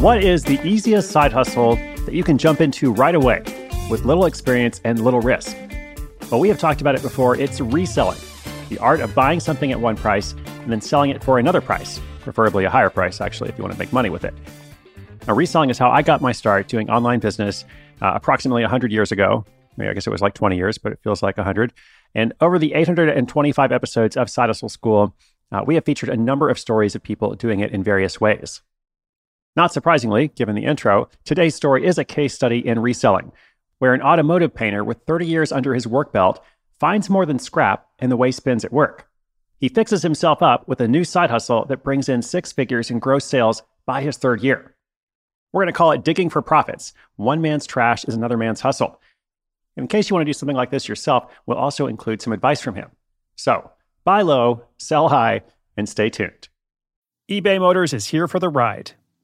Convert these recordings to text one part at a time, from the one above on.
What is the easiest side hustle that you can jump into right away with little experience and little risk? Well, we have talked about it before. It's reselling, the art of buying something at one price and then selling it for another price, preferably a higher price, actually, if you want to make money with it. Now, reselling is how I got my start doing online business uh, approximately 100 years ago. I guess it was like 20 years, but it feels like 100. And over the 825 episodes of Side Hustle School, uh, we have featured a number of stories of people doing it in various ways. Not surprisingly, given the intro, today's story is a case study in reselling, where an automotive painter with 30 years under his work belt finds more than scrap in the way spends at work. He fixes himself up with a new side hustle that brings in six figures in gross sales by his third year. We're going to call it digging for profits. One man's trash is another man's hustle. In case you want to do something like this yourself, we'll also include some advice from him. So, buy low, sell high, and stay tuned. eBay Motors is here for the ride.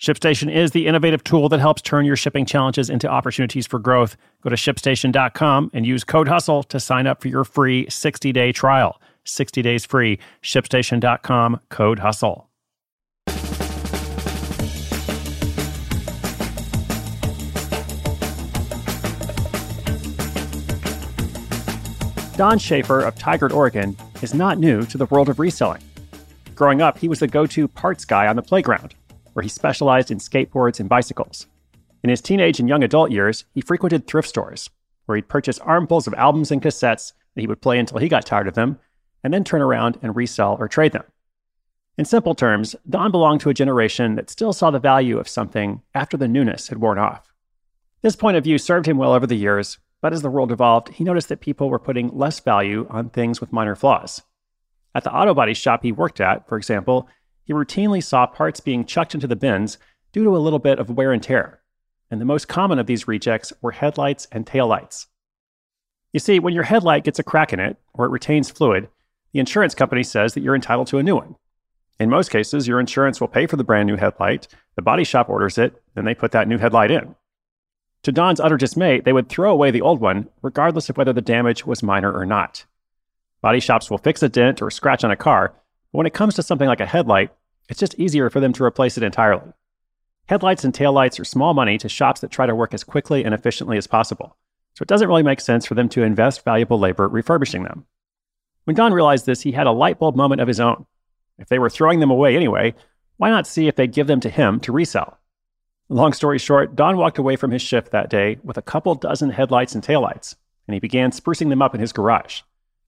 ShipStation is the innovative tool that helps turn your shipping challenges into opportunities for growth. Go to shipstation.com and use code HUSTLE to sign up for your free 60 day trial. 60 days free. ShipStation.com, code HUSTLE. Don Schaefer of Tigard, Oregon, is not new to the world of reselling. Growing up, he was the go to parts guy on the playground where he specialized in skateboards and bicycles. In his teenage and young adult years, he frequented thrift stores, where he'd purchase armfuls of albums and cassettes that he would play until he got tired of them, and then turn around and resell or trade them. In simple terms, Don belonged to a generation that still saw the value of something after the newness had worn off. This point of view served him well over the years, but as the world evolved, he noticed that people were putting less value on things with minor flaws. At the auto body shop he worked at, for example, he routinely saw parts being chucked into the bins due to a little bit of wear and tear. And the most common of these rejects were headlights and taillights. You see, when your headlight gets a crack in it, or it retains fluid, the insurance company says that you're entitled to a new one. In most cases, your insurance will pay for the brand new headlight, the body shop orders it, then they put that new headlight in. To Don's utter dismay, they would throw away the old one, regardless of whether the damage was minor or not. Body shops will fix a dent or scratch on a car, but when it comes to something like a headlight, it's just easier for them to replace it entirely. Headlights and taillights are small money to shops that try to work as quickly and efficiently as possible, so it doesn't really make sense for them to invest valuable labor refurbishing them. When Don realized this, he had a light bulb moment of his own. If they were throwing them away anyway, why not see if they'd give them to him to resell? Long story short, Don walked away from his shift that day with a couple dozen headlights and taillights, and he began sprucing them up in his garage.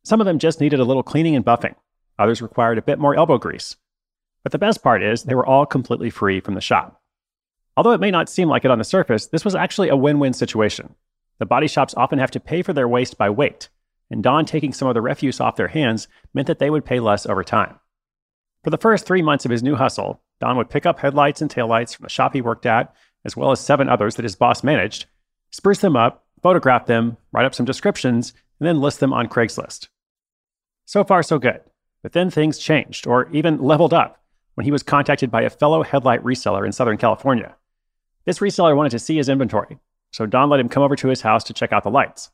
Some of them just needed a little cleaning and buffing, others required a bit more elbow grease. But the best part is they were all completely free from the shop. Although it may not seem like it on the surface, this was actually a win win situation. The body shops often have to pay for their waste by weight, and Don taking some of the refuse off their hands meant that they would pay less over time. For the first three months of his new hustle, Don would pick up headlights and taillights from the shop he worked at, as well as seven others that his boss managed, spruce them up, photograph them, write up some descriptions, and then list them on Craigslist. So far, so good. But then things changed, or even leveled up, when he was contacted by a fellow headlight reseller in Southern California. This reseller wanted to see his inventory, so Don let him come over to his house to check out the lights.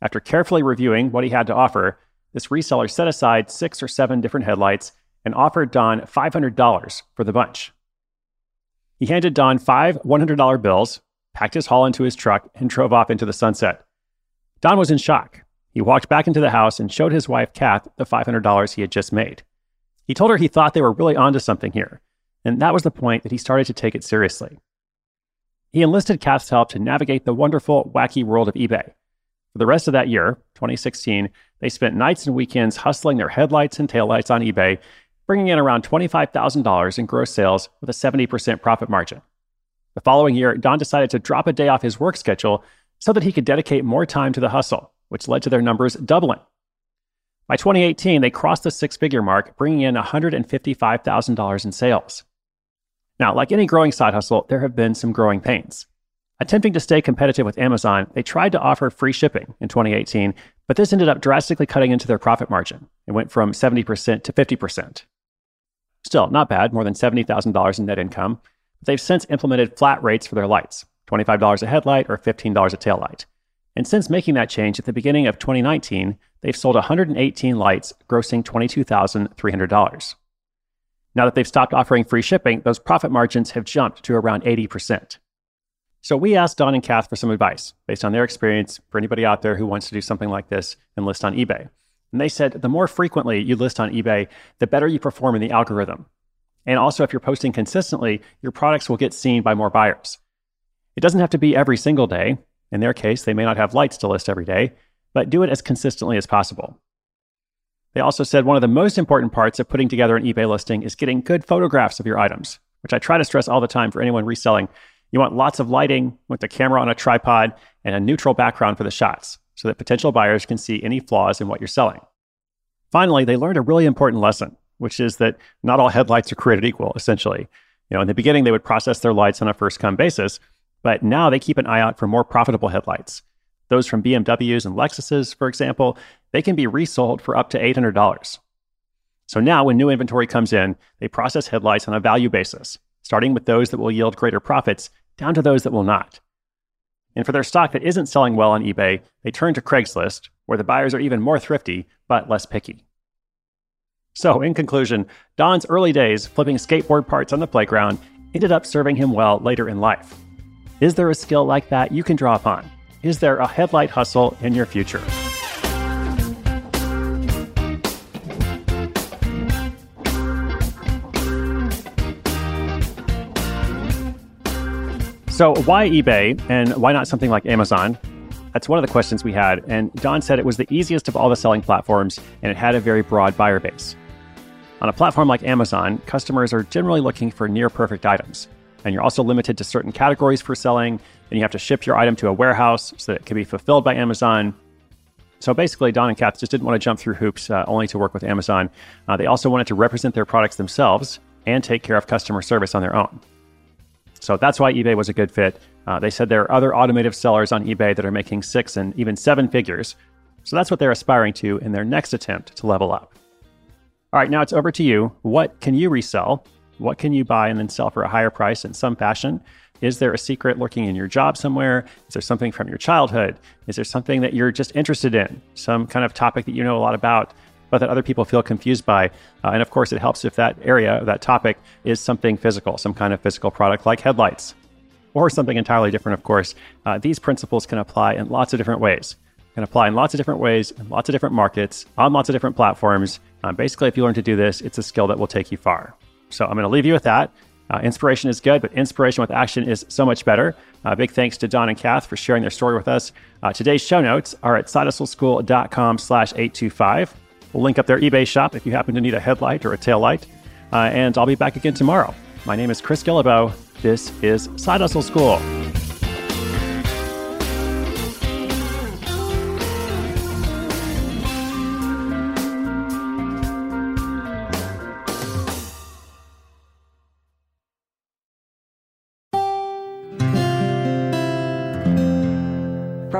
After carefully reviewing what he had to offer, this reseller set aside six or seven different headlights and offered Don $500 for the bunch. He handed Don five $100 bills, packed his haul into his truck, and drove off into the sunset. Don was in shock. He walked back into the house and showed his wife, Kath, the $500 he had just made. He told her he thought they were really onto something here, and that was the point that he started to take it seriously. He enlisted Kath's help to navigate the wonderful, wacky world of eBay. For the rest of that year, 2016, they spent nights and weekends hustling their headlights and taillights on eBay, bringing in around $25,000 in gross sales with a 70% profit margin. The following year, Don decided to drop a day off his work schedule so that he could dedicate more time to the hustle, which led to their numbers doubling. By 2018, they crossed the six figure mark, bringing in $155,000 in sales. Now, like any growing side hustle, there have been some growing pains. Attempting to stay competitive with Amazon, they tried to offer free shipping in 2018, but this ended up drastically cutting into their profit margin. It went from 70% to 50%. Still, not bad, more than $70,000 in net income. They've since implemented flat rates for their lights $25 a headlight or $15 a tail light. And since making that change at the beginning of 2019, they've sold 118 lights, grossing $22,300. Now that they've stopped offering free shipping, those profit margins have jumped to around 80%. So we asked Don and Kath for some advice based on their experience for anybody out there who wants to do something like this and list on eBay. And they said the more frequently you list on eBay, the better you perform in the algorithm. And also, if you're posting consistently, your products will get seen by more buyers. It doesn't have to be every single day. In their case, they may not have lights to list every day, but do it as consistently as possible. They also said one of the most important parts of putting together an eBay listing is getting good photographs of your items, which I try to stress all the time for anyone reselling. You want lots of lighting with the camera on a tripod and a neutral background for the shots so that potential buyers can see any flaws in what you're selling. Finally, they learned a really important lesson, which is that not all headlights are created equal, essentially. You know, in the beginning, they would process their lights on a first come basis, but now they keep an eye out for more profitable headlights. Those from BMWs and Lexuses, for example, they can be resold for up to $800. So now, when new inventory comes in, they process headlights on a value basis, starting with those that will yield greater profits down to those that will not. And for their stock that isn't selling well on eBay, they turn to Craigslist, where the buyers are even more thrifty but less picky. So, in conclusion, Don's early days flipping skateboard parts on the playground ended up serving him well later in life. Is there a skill like that you can draw upon? Is there a headlight hustle in your future? So, why eBay and why not something like Amazon? That's one of the questions we had. And Don said it was the easiest of all the selling platforms and it had a very broad buyer base. On a platform like Amazon, customers are generally looking for near perfect items. And you're also limited to certain categories for selling and you have to ship your item to a warehouse so that it can be fulfilled by Amazon. So basically, Don and Kath just didn't want to jump through hoops uh, only to work with Amazon. Uh, they also wanted to represent their products themselves and take care of customer service on their own. So that's why eBay was a good fit. Uh, they said there are other automotive sellers on eBay that are making six and even seven figures. So that's what they're aspiring to in their next attempt to level up. All right, now it's over to you. What can you resell? What can you buy and then sell for a higher price in some fashion? Is there a secret lurking in your job somewhere? Is there something from your childhood? Is there something that you're just interested in? Some kind of topic that you know a lot about, but that other people feel confused by? Uh, and of course, it helps if that area, that topic, is something physical, some kind of physical product like headlights, or something entirely different, of course. Uh, these principles can apply in lots of different ways. Can apply in lots of different ways, in lots of different markets, on lots of different platforms. Uh, basically, if you learn to do this, it's a skill that will take you far. So I'm going to leave you with that. Uh, inspiration is good, but inspiration with action is so much better. Uh, big thanks to Don and Kath for sharing their story with us. Uh, today's show notes are at sidehustleschool.com slash 825. We'll link up their eBay shop if you happen to need a headlight or a tail light. Uh, and I'll be back again tomorrow. My name is Chris Guillebeau. This is Side Hustle School.